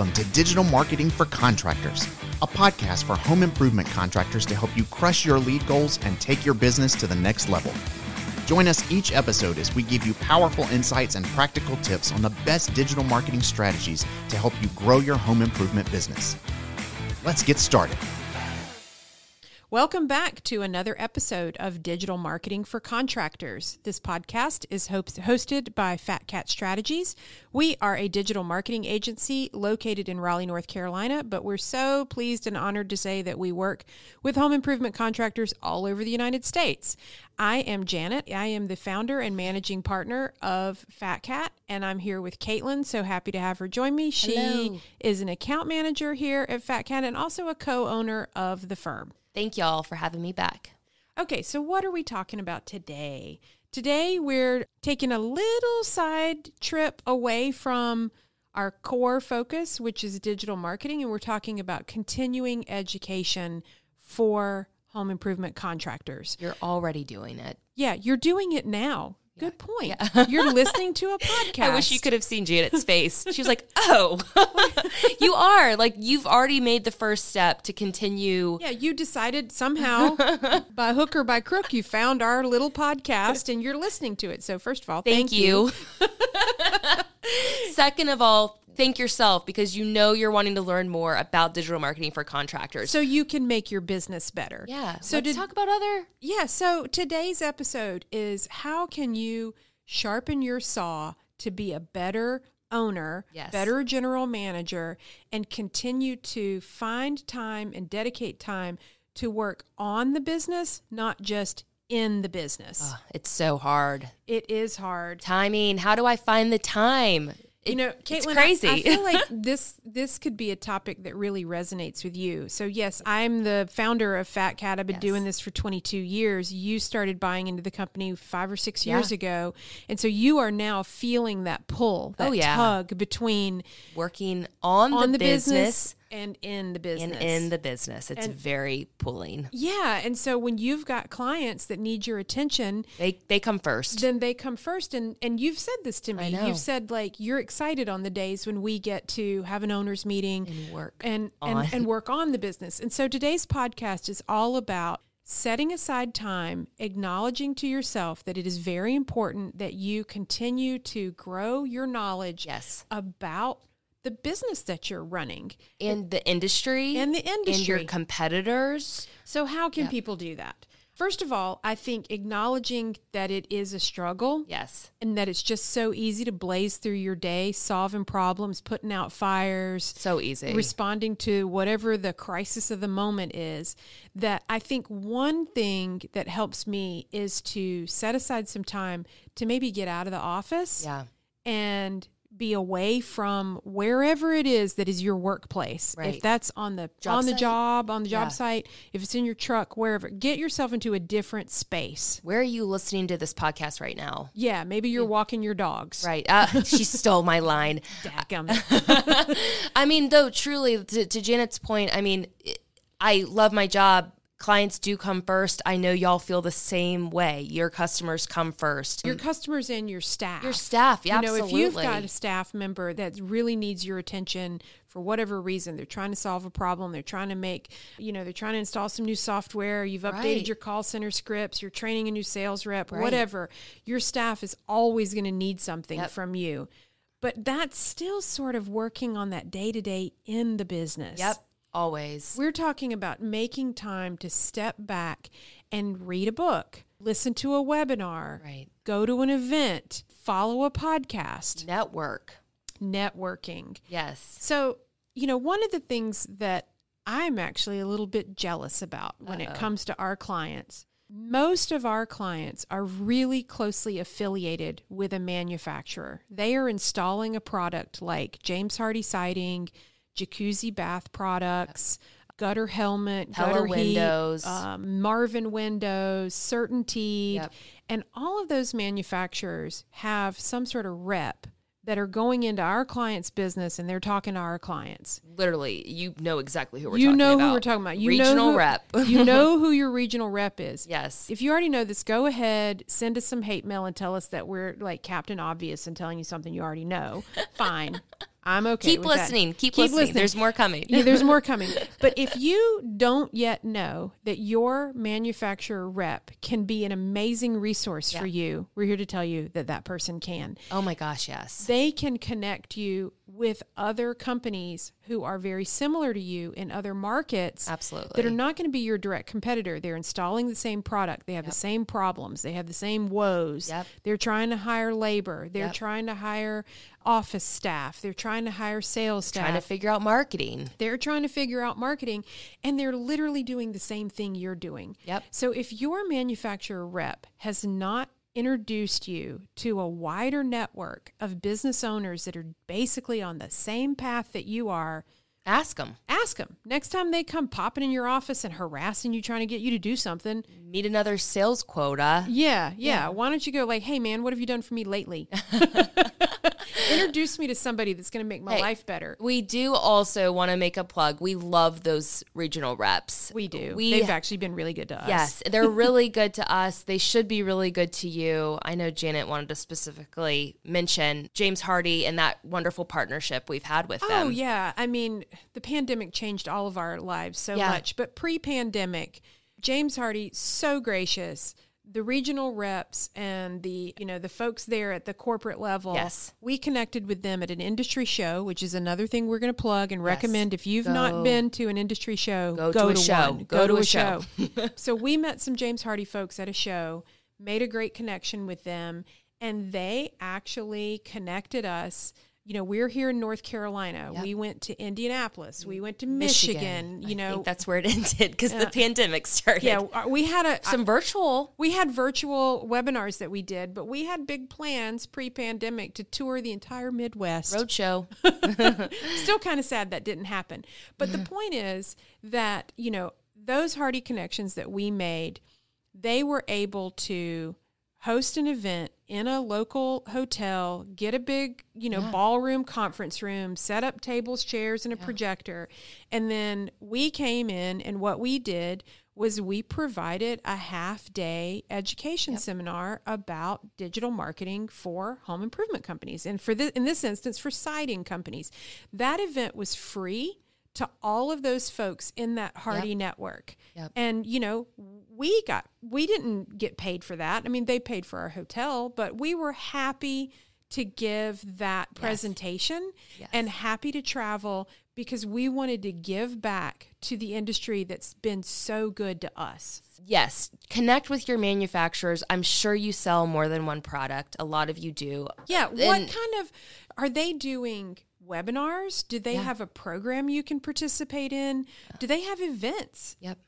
Welcome to Digital Marketing for Contractors, a podcast for home improvement contractors to help you crush your lead goals and take your business to the next level. Join us each episode as we give you powerful insights and practical tips on the best digital marketing strategies to help you grow your home improvement business. Let's get started. Welcome back to another episode of Digital Marketing for Contractors. This podcast is hosted by Fat Cat Strategies. We are a digital marketing agency located in Raleigh, North Carolina, but we're so pleased and honored to say that we work with home improvement contractors all over the United States. I am Janet. I am the founder and managing partner of Fat Cat, and I'm here with Caitlin. So happy to have her join me. She Hello. is an account manager here at Fat Cat and also a co owner of the firm. Thank y'all for having me back. Okay, so what are we talking about today? Today we're taking a little side trip away from our core focus, which is digital marketing, and we're talking about continuing education for home improvement contractors. You're already doing it. Yeah, you're doing it now. Good point. Yeah. You're listening to a podcast. I wish you could have seen Janet's face. She was like, "Oh, you are like you've already made the first step to continue." Yeah, you decided somehow, by hook or by crook, you found our little podcast and you're listening to it. So first of all, thank, thank you. you. Second of all, think yourself because you know you're wanting to learn more about digital marketing for contractors. So you can make your business better. Yeah. So let's talk about other. Yeah. So today's episode is how can you sharpen your saw to be a better owner, yes. better general manager, and continue to find time and dedicate time to work on the business, not just in the business. Oh, it's so hard. It is hard. Timing. How do I find the time? you know, Caitlin, it's crazy. I, I feel like this this could be a topic that really resonates with you. So yes, I'm the founder of Fat Cat. I've been Yes. doing this for 22 years. You started buying into the company five or six years Yeah. ago, and so you are now feeling that pull, oh, that Oh, yeah. tug between Working on, on the, the, business, business, and in the business and in the business. It's And- very pulling. yeah. And so when you've got clients that need your attention, They they come first. then they come first and and you've said this to me you've said like you're excited on the days when we get to have an owners meeting And work and on. and, and work on the business and so today's podcast is all about setting aside time acknowledging to yourself that it is very important that you continue to grow your knowledge yes. about the business that you're running And the industry and the industry and your competitors. so how can Yep. people do that first of all i think acknowledging that it is a struggle Yes. and that it's just so easy to blaze through your day, solving problems, putting out fires, So easy. responding to whatever the crisis of the moment is. That I think one thing that helps me is to set aside some time to maybe get out of the office yeah. and be away from wherever it is that is your workplace. Right. If that's on the Job on the site. job, on the job Yeah. site, if it's in your truck, wherever, get yourself into a different space. Where are you listening to this podcast right now? Yeah, maybe you're walking your dogs. Right. Uh, she stole my line. I mean, though, truly, to, to Janet's point, I mean, it- I love my job. Clients do come first. I know y'all feel the same way. Your customers come first. your customers and your staff. Your staff, yeah, you know, if you've got a staff member that really needs your attention for whatever reason, they're trying to solve a problem, they're trying to make, you know, they're trying to install some new software, you've updated Right. your call center scripts, you're training a new sales rep, Right. whatever. Your staff is always going to need something Yep. from you. But that's still sort of working on that day to day in the business. Yep. Always. We're talking about making time to step back and read a book, listen to a webinar, Right. go to an event, follow a podcast, Network. networking. Yes. So, you know, one of the things that I'm actually a little bit jealous about when it Uh-oh. comes to our clients, most of our clients are really closely affiliated with a manufacturer. They are installing a product like James Hardie siding, jacuzzi bath products, gutter helmet, gutter heat, windows. um, Marvin windows, CertainTeed, Yep. and all of those manufacturers have some sort of rep that are going into our clients' business and they're talking to our clients. Literally, you know exactly who we're you talking know about. who we're talking about. You Regional know who, rep. you know who your regional rep is. yes. If you already know this, go ahead, send us some hate mail and tell us that we're like Captain Obvious and telling you something you already know. Fine. I'm okay. Keep with that. listening. Keep, listening. There's more coming. yeah, there's more coming. But if you don't yet know that your manufacturer rep can be an amazing resource for you, we're here to tell you that that person can. oh my gosh, yes. They can connect you with other companies who are very similar to you in other markets Absolutely. that are not going to be your direct competitor. They're installing the same product. They have the same problems. They have the same woes. Yep. They're trying to hire labor. They're Yep. trying to hire office staff. They're trying to hire sales staff. Trying to figure out marketing. They're trying to figure out marketing and they're literally doing the same thing you're doing. Yep. So if your manufacturer rep has not introduced you to a wider network of business owners that are basically on the same path that you are, Ask them. ask them. Next time they come popping in your office and harassing you, trying to get you to do something, Meet another sales quota. yeah, yeah. Why don't you go like, hey man, what have you done for me lately? Introduce me to somebody that's going to make my Hey. life better. We do also want to make a plug. We love those regional reps. We do. We They've actually been really good to us. Yes, they're really good to us. They should be really good to you. I know Janet wanted to specifically mention James Hardie and that wonderful partnership we've had with oh, them. Oh yeah, I mean, the pandemic changed all of our lives so Yeah. much, but pre-pandemic, James Hardie so gracious. The regional reps and the you know the folks there at the corporate level. Yes. we connected with them at an industry show, which is another thing we're going to plug and recommend. If you've Go- not been to an industry show, Go to a show. one. Go to a show. so we met some James Hardie folks at a show, made a great connection with them, and they actually connected us. You know, we're here in North Carolina. We went to Indianapolis. We went to Michigan. I you know, think that's where it ended because the pandemic started. yeah, uh, we had a some virtual. we had virtual webinars that we did, but we had big plans pre-pandemic to tour the entire Midwest. Roadshow. Still kind of sad that didn't happen. But the point is that, you know, those Hardie connections that we made, they were able to host an event in a local hotel, get a big, you know, ballroom conference room, set up tables, chairs, and a projector. And then we came in, and what we did was we provided a half day education seminar about digital marketing for home improvement companies. And for this in this instance for siding companies. That event was free to all of those folks in that Hardie network. Yep. And you know, we got we didn't get paid for that. I mean, they paid for our hotel, but we were happy to give that presentation and happy to travel because we wanted to give back to the industry that's been so good to us. Yes, connect with your manufacturers. I'm sure you sell more than one product. A lot of you do. Yeah, uh, what And- kind of are they doing webinars? Do they have a program you can participate in? Do they have events? Yep.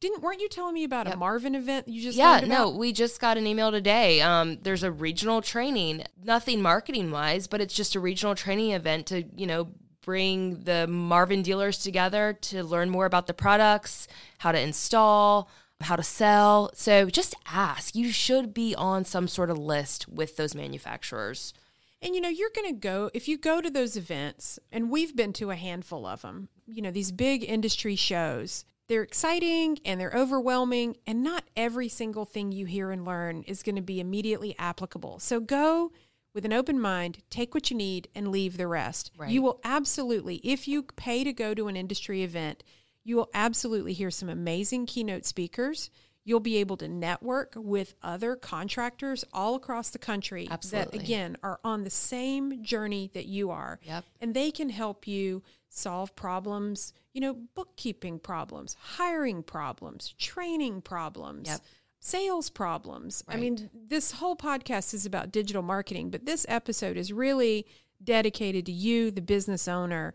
Didn't weren't you telling me about a Marvin event you just Yeah, no, we just got an email today. Um, there's a regional training, nothing marketing wise, but it's just a regional training event to, you know, bring the Marvin dealers together to learn more about the products, how to install, how to sell. So just ask. You should be on some sort of list with those manufacturers. And you know, you're going to go if you go to those events, and we've been to a handful of them. You know, these big industry shows. They're exciting and they're overwhelming, and not every single thing you hear and learn is going to be immediately applicable. So go with an open mind, take what you need, and leave the rest. Right. You will absolutely, if you pay to go to an industry event, you will absolutely hear some amazing keynote speakers. You'll be able to network with other contractors all across the country that, again, are on the same journey that you are. Yep. And they can help you solve problems, you know, bookkeeping problems, hiring problems, training problems. Yep. Sales problems. I mean, this whole podcast is about digital marketing, but this episode is really dedicated to you, the business owner.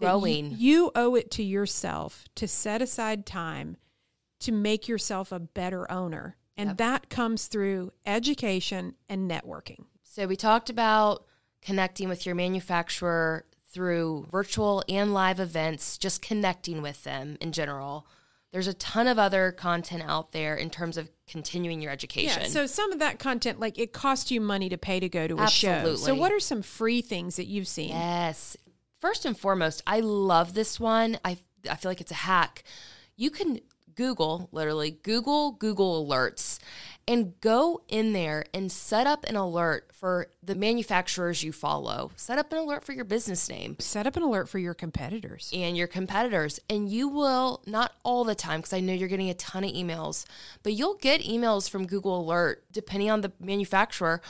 that you- Growing. you owe it to yourself to set aside time to make yourself a better owner. And that comes through education and networking. So we talked about connecting with your manufacturer through virtual and live events, just connecting with them in general. There's a ton of other content out there in terms of continuing your education. Yeah. So some of that content, like it costs you money to pay to go to a show. So what are some free things that you've seen? Yes. First and foremost, I love this one. I, I feel like it's a hack. You can Google, literally, Google Google Alerts, and go in there and set up an alert for the manufacturers you follow. Set up an alert for your business name Set up an alert for your competitors. and your competitors. And you will, not all the time, because I know you're getting a ton of emails, but you'll get emails from Google Alert, depending on the manufacturer,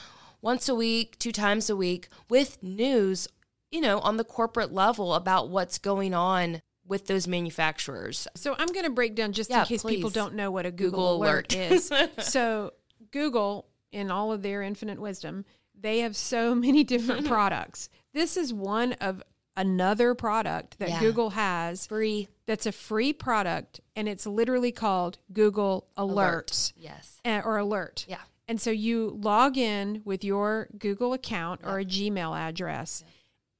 once a week, two times a week, with news, you know, on the corporate level about what's going on with those manufacturers. So I'm going to break down just Yeah, in case people don't know what a Google, Google alert, Alert. is. so Google, in all of their infinite wisdom, they have so many different products. This is one of another product that Yeah. Google has Free that's a free product, and it's literally called Google Alerts Yes. uh, or Alert. Yeah. And so you log in with your Google account or a Gmail address,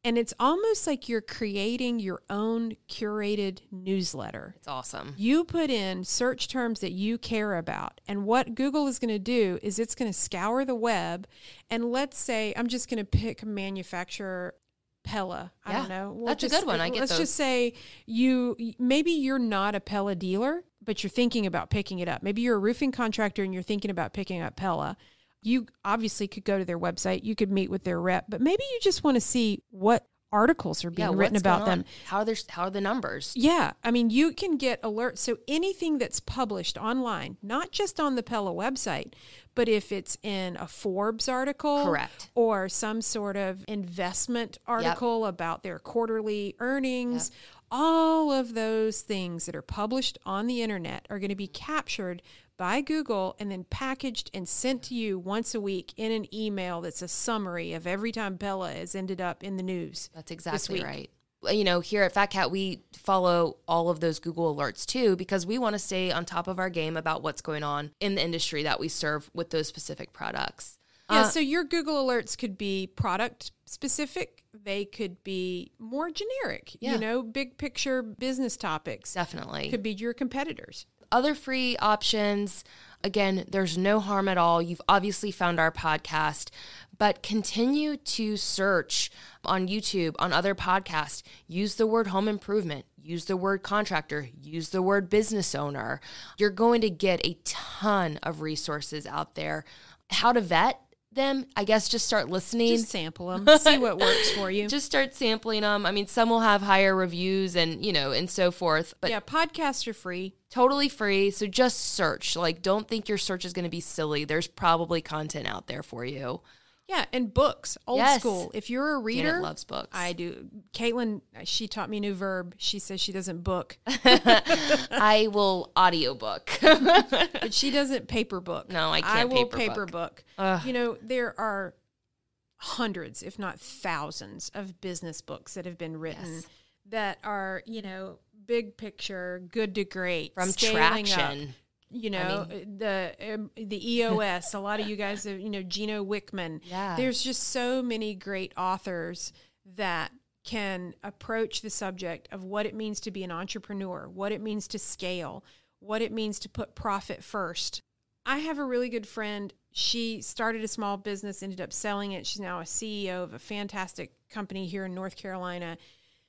and it's almost like you're creating your own curated newsletter. It's awesome. You put in search terms that you care about. And what Google is going to do is it's going to scour the web. And let's say I'm just going to pick manufacturer, Pella. I Yeah, don't know. We'll that's a good one. I get Let's those. just say you maybe you're not a Pella dealer, but you're thinking about picking it up. Maybe you're a roofing contractor and you're thinking about picking up Pella. You obviously could go to their website. You could meet with their rep, but maybe you just want to see what articles are being Yeah, written about them. How are, their, how are the numbers? Yeah, I mean, you can get alerts. So anything that's published online, not just on the Pella website, but if it's in a Forbes article, Correct. or some sort of investment article about their quarterly earnings, all of those things that are published on the internet are going to be captured by Google and then packaged and sent to you once a week in an email that's a summary of every time Pella has ended up in the news. That's exactly right. You know, here at Fat Cat, we follow all of those Google alerts too because we want to stay on top of our game about what's going on in the industry that we serve with those specific products. Yeah, Uh, so your Google alerts could be product specific. They could be more generic, Yeah. you know, big picture business topics. Definitely. Could be your competitors. Other free options, again, there's no harm at all. You've obviously found our podcast, but continue to search on YouTube, on other podcasts. Use the word home improvement, use the word contractor, use the word business owner. You're going to get a ton of resources out there. How to vet them, I guess just start listening. Just sample them, see what works for you. just start sampling them. I mean, some will have higher reviews and, you know, and so forth, but yeah, podcasts are free. totally free. So just search. Like, don't think your search is going to be silly. There's probably content out there for you. Yeah, and books, old Yes. school. If you're a reader, Janet loves books. I do. Caitlin, she taught me a new verb. She says she doesn't book, I will audiobook. but she doesn't paper book. No, I I can't will paper paper book. book. You know, there are hundreds, if not thousands, of business books that have been written Yes. that are, you know, big picture, good to great, From traction. up. You know the um, the EOS. a lot of you guys, have, you know, Gino Wickman. Yeah. There's just so many great authors that can approach the subject of what it means to be an entrepreneur, what it means to scale, what it means to put profit first. I have a really good friend. She started a small business, ended up selling it. She's now a CEO of a fantastic company here in North Carolina.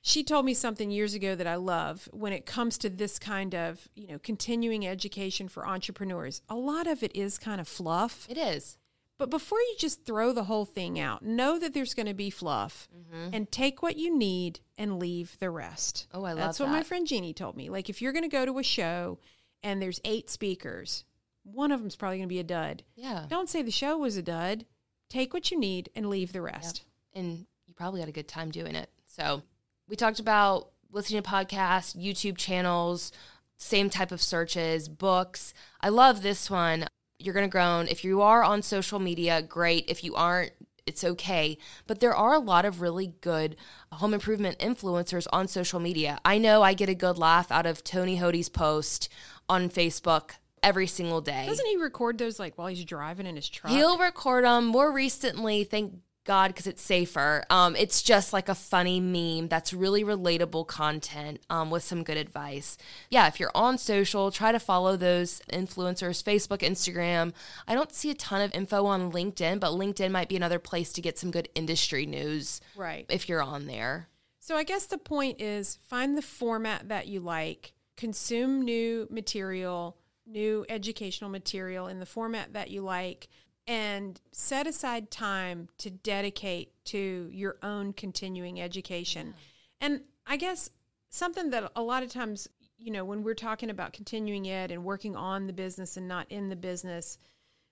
She told me something years ago that I love when it comes to this kind of, you know, continuing education for entrepreneurs. A lot of it is kind of fluff. It is. But before you just throw the whole thing out, know that there's going to be fluff and take what you need and leave the rest. Mm-hmm. Oh, I love that. That's what my friend Jeannie told me. Like if you're going to go to a show and there's eight speakers, one of them's probably going to be a dud. Yeah. Don't say the show was a dud. Take what you need and leave the rest. And you probably had a good time doing it. So we talked about listening to podcasts, YouTube channels, same type of searches, books. I love this one. You're going to groan. If you are on social media, great. If you aren't, it's okay. But there are a lot of really good home improvement influencers on social media. I know I get a good laugh out of Tony Hody's post on Facebook every single day. Doesn't he record those like while he's driving in his truck? He'll record them more recently, thank God, because it's safer. Um, it's just like a funny meme that's really relatable content um, with some good advice. Yeah, if you're on social, try to follow those influencers Facebook, Instagram. I don't see a ton of info on LinkedIn, but LinkedIn might be another place to get some good industry news right. if you're on there. So I guess the point is find the format that you like, consume new material, new educational material in the format that you like and set aside time to dedicate to your own continuing education. And I guess something that a lot of times, you know, when we're talking about continuing ed and working on the business and not in the business,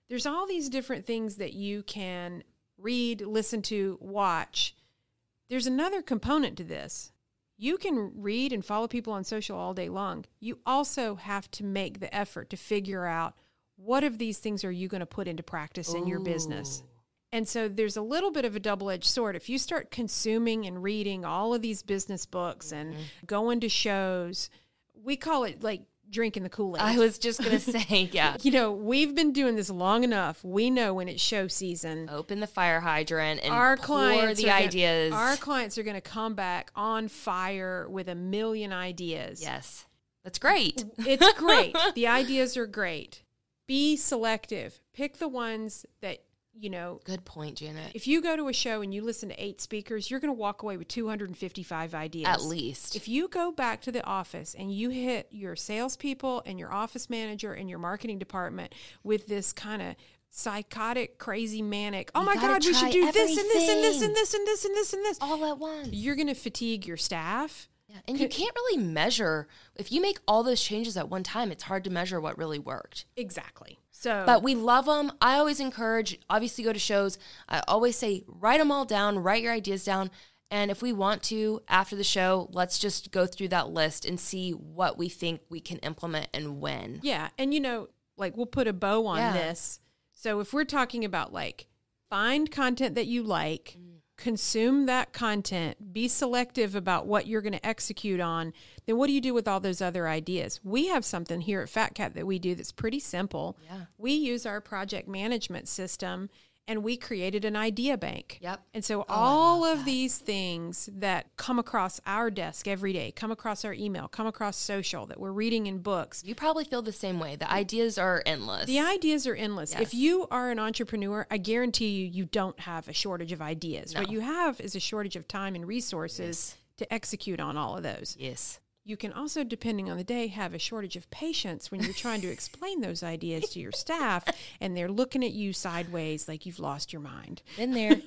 there's all these different things that you can read, listen to, watch. There's another component to this. You can read and follow people on social all day long. You also have to make the effort to figure out what of these things are you going to put into practice in your business. And so there's a little bit of a double edged sword. If you start consuming and reading all of these business books and mm-hmm. going to shows, we call it like drinking the Kool Aid. I was just gonna say, yeah. you know, we've been doing this long enough. We know when it's show season. Open the fire hydrant and our pour clients the are gonna- ideas. our clients are going to come back on fire with a million ideas. yes, that's great. It's great. the ideas are great. Be selective. Pick the ones that, you know, Good point, Janet. if you go to a show and you listen to eight speakers, you're going to walk away with 255 ideas. At least. If you go back to the office and you hit your salespeople and your office manager and your marketing department with this kind of psychotic, crazy, manic, oh You my God, we should do this and this and this everything. and this and this and this and this. all at once. You're going to fatigue your staff. Yeah, and you can't really measure if you make all those changes at one time. It's hard to measure what really worked. Exactly. So, But we love them. I always encourage, obviously, go to shows. I always say, write them all down, write your ideas down. And if we want to, after the show, let's just go through that list and see what we think we can implement and when. Yeah, and you know, like we'll put a bow on Yeah. this. So if we're talking about like find content that you like, Mm. Consume that content, be selective about what you're going to execute on, then what do you do with all those other ideas? We have something here at Fat Cat that we do that's pretty simple. Yeah. We use our project management system and we created an idea bank. Yep. And so Oh, all of that. these things that come across our desk every day, come across our email, come across social that we're reading in books, You probably feel the same way. The ideas are endless. the ideas are endless. Yes. If you are an entrepreneur, I guarantee you, you don't have a shortage of ideas. What you have is a shortage of time and resources to execute on all of those. yes. You can also, depending on the day, have a shortage of patience when you're trying to explain those ideas to your staff and they're looking at you sideways like you've lost your mind. Been there.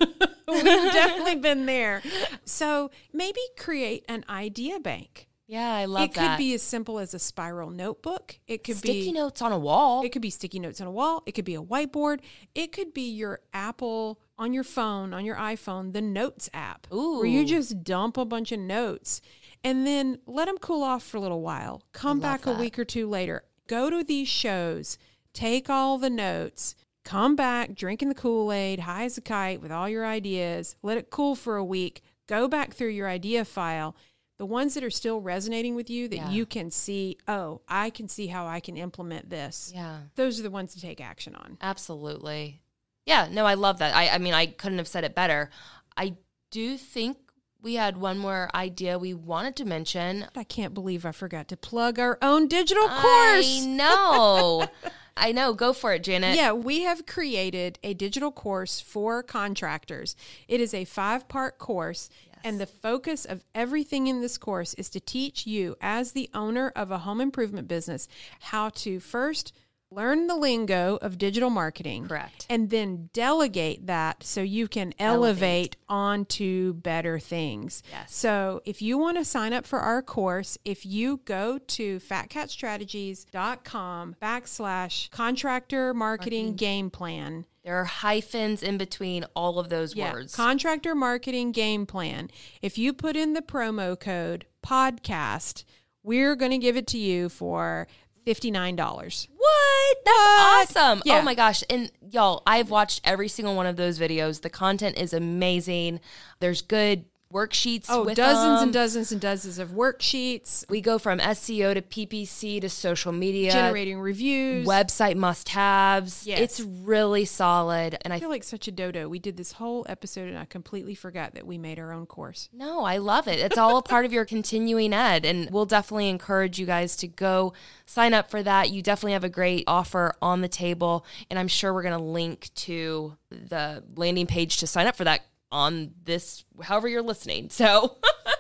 We've definitely been there. So maybe create an idea bank. Yeah, I love it It could be as simple as a spiral notebook. It could Sticky be sticky notes on a wall. it could be sticky notes on a wall. It could be a whiteboard. It could be your Apple on your phone, on your iPhone, the Notes app, where you just dump a bunch of notes and then let them cool off for a little while. Come back a week or two later. Go to these shows, take all the notes, come back drinking the Kool Aid, high as a kite with all your ideas, let it cool for a week, go back through your idea file. The ones that are still resonating with you that Yeah. you can see, oh, I can see how I can implement this yeah. those are the ones to take action on. Absolutely. Yeah, no, I love that. I, I mean, I couldn't have said it better. I do think we had one more idea we wanted to mention. I can't believe I forgot to plug our own digital course. I know. I know. Go for it, Janet. Yeah, we have created a digital course for contractors. It is a five part course, and the focus of everything in this course is to teach you, as the owner of a home improvement business, how to first learn the lingo of digital marketing. Correct. And then delegate that so you can elevate, onto better things. Yes. So if you want to sign up for our course, if you go to fatcatstrategies.com backslash contractor marketing game plan, There are hyphens in between all of those yeah, words. contractor marketing game plan. If you put in the promo code podcast, we're going to give it to you for $59. What? That's What? awesome. Oh yeah. Oh my gosh. And y'all, I've watched every single one of those videos. The content is amazing. There's good worksheets Oh, with dozens them. and dozens and dozens of worksheets, We go from SEO to PPC to social media, generating reviews. website must haves. Yes. It's really solid. And I I feel like such a dodo. We did this whole episode and I completely forgot that we made our own course. No, I love it. It's all a part of your continuing ed. And we'll definitely encourage you guys to go sign up for that. You definitely have a great offer on the table. And I'm sure we're going to link to the landing page to sign up for that on this, however you're listening. So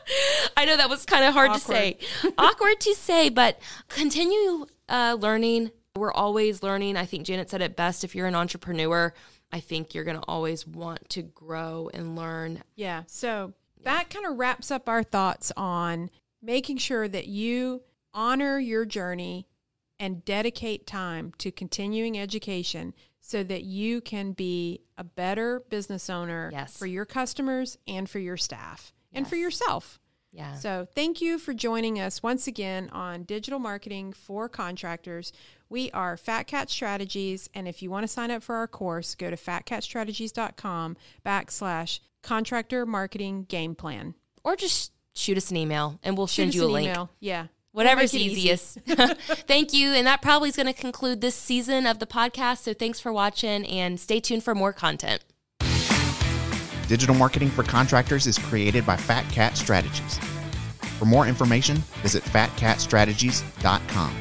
I know that was kind of hard to say, awkward to say, but continue uh, learning. We're always learning. I think Janet said it best if you're an entrepreneur, I think you're going to always want to grow and learn. Yeah. So that kind of wraps up our thoughts on making sure that you honor your journey and dedicate time to continuing education so that you can be a better business owner Yes. for your customers and for your staff and for yourself. Yeah. So, thank you for joining us once again on Digital Marketing for Contractors. We are Fat Cat Strategies, and if you want to sign up for our course, go to fatcatstrategies.com backslash contractor marketing game plan. or just shoot us an email and we'll Shoot send you a an link. email. Yeah. Whatever's We'll make it easy. easiest. Thank you. And that probably is going to conclude this season of the podcast. So thanks for watching and stay tuned for more content. Digital Marketing for Contractors is created by Fat Cat Strategies. For more information, visit fatcatstrategies.com.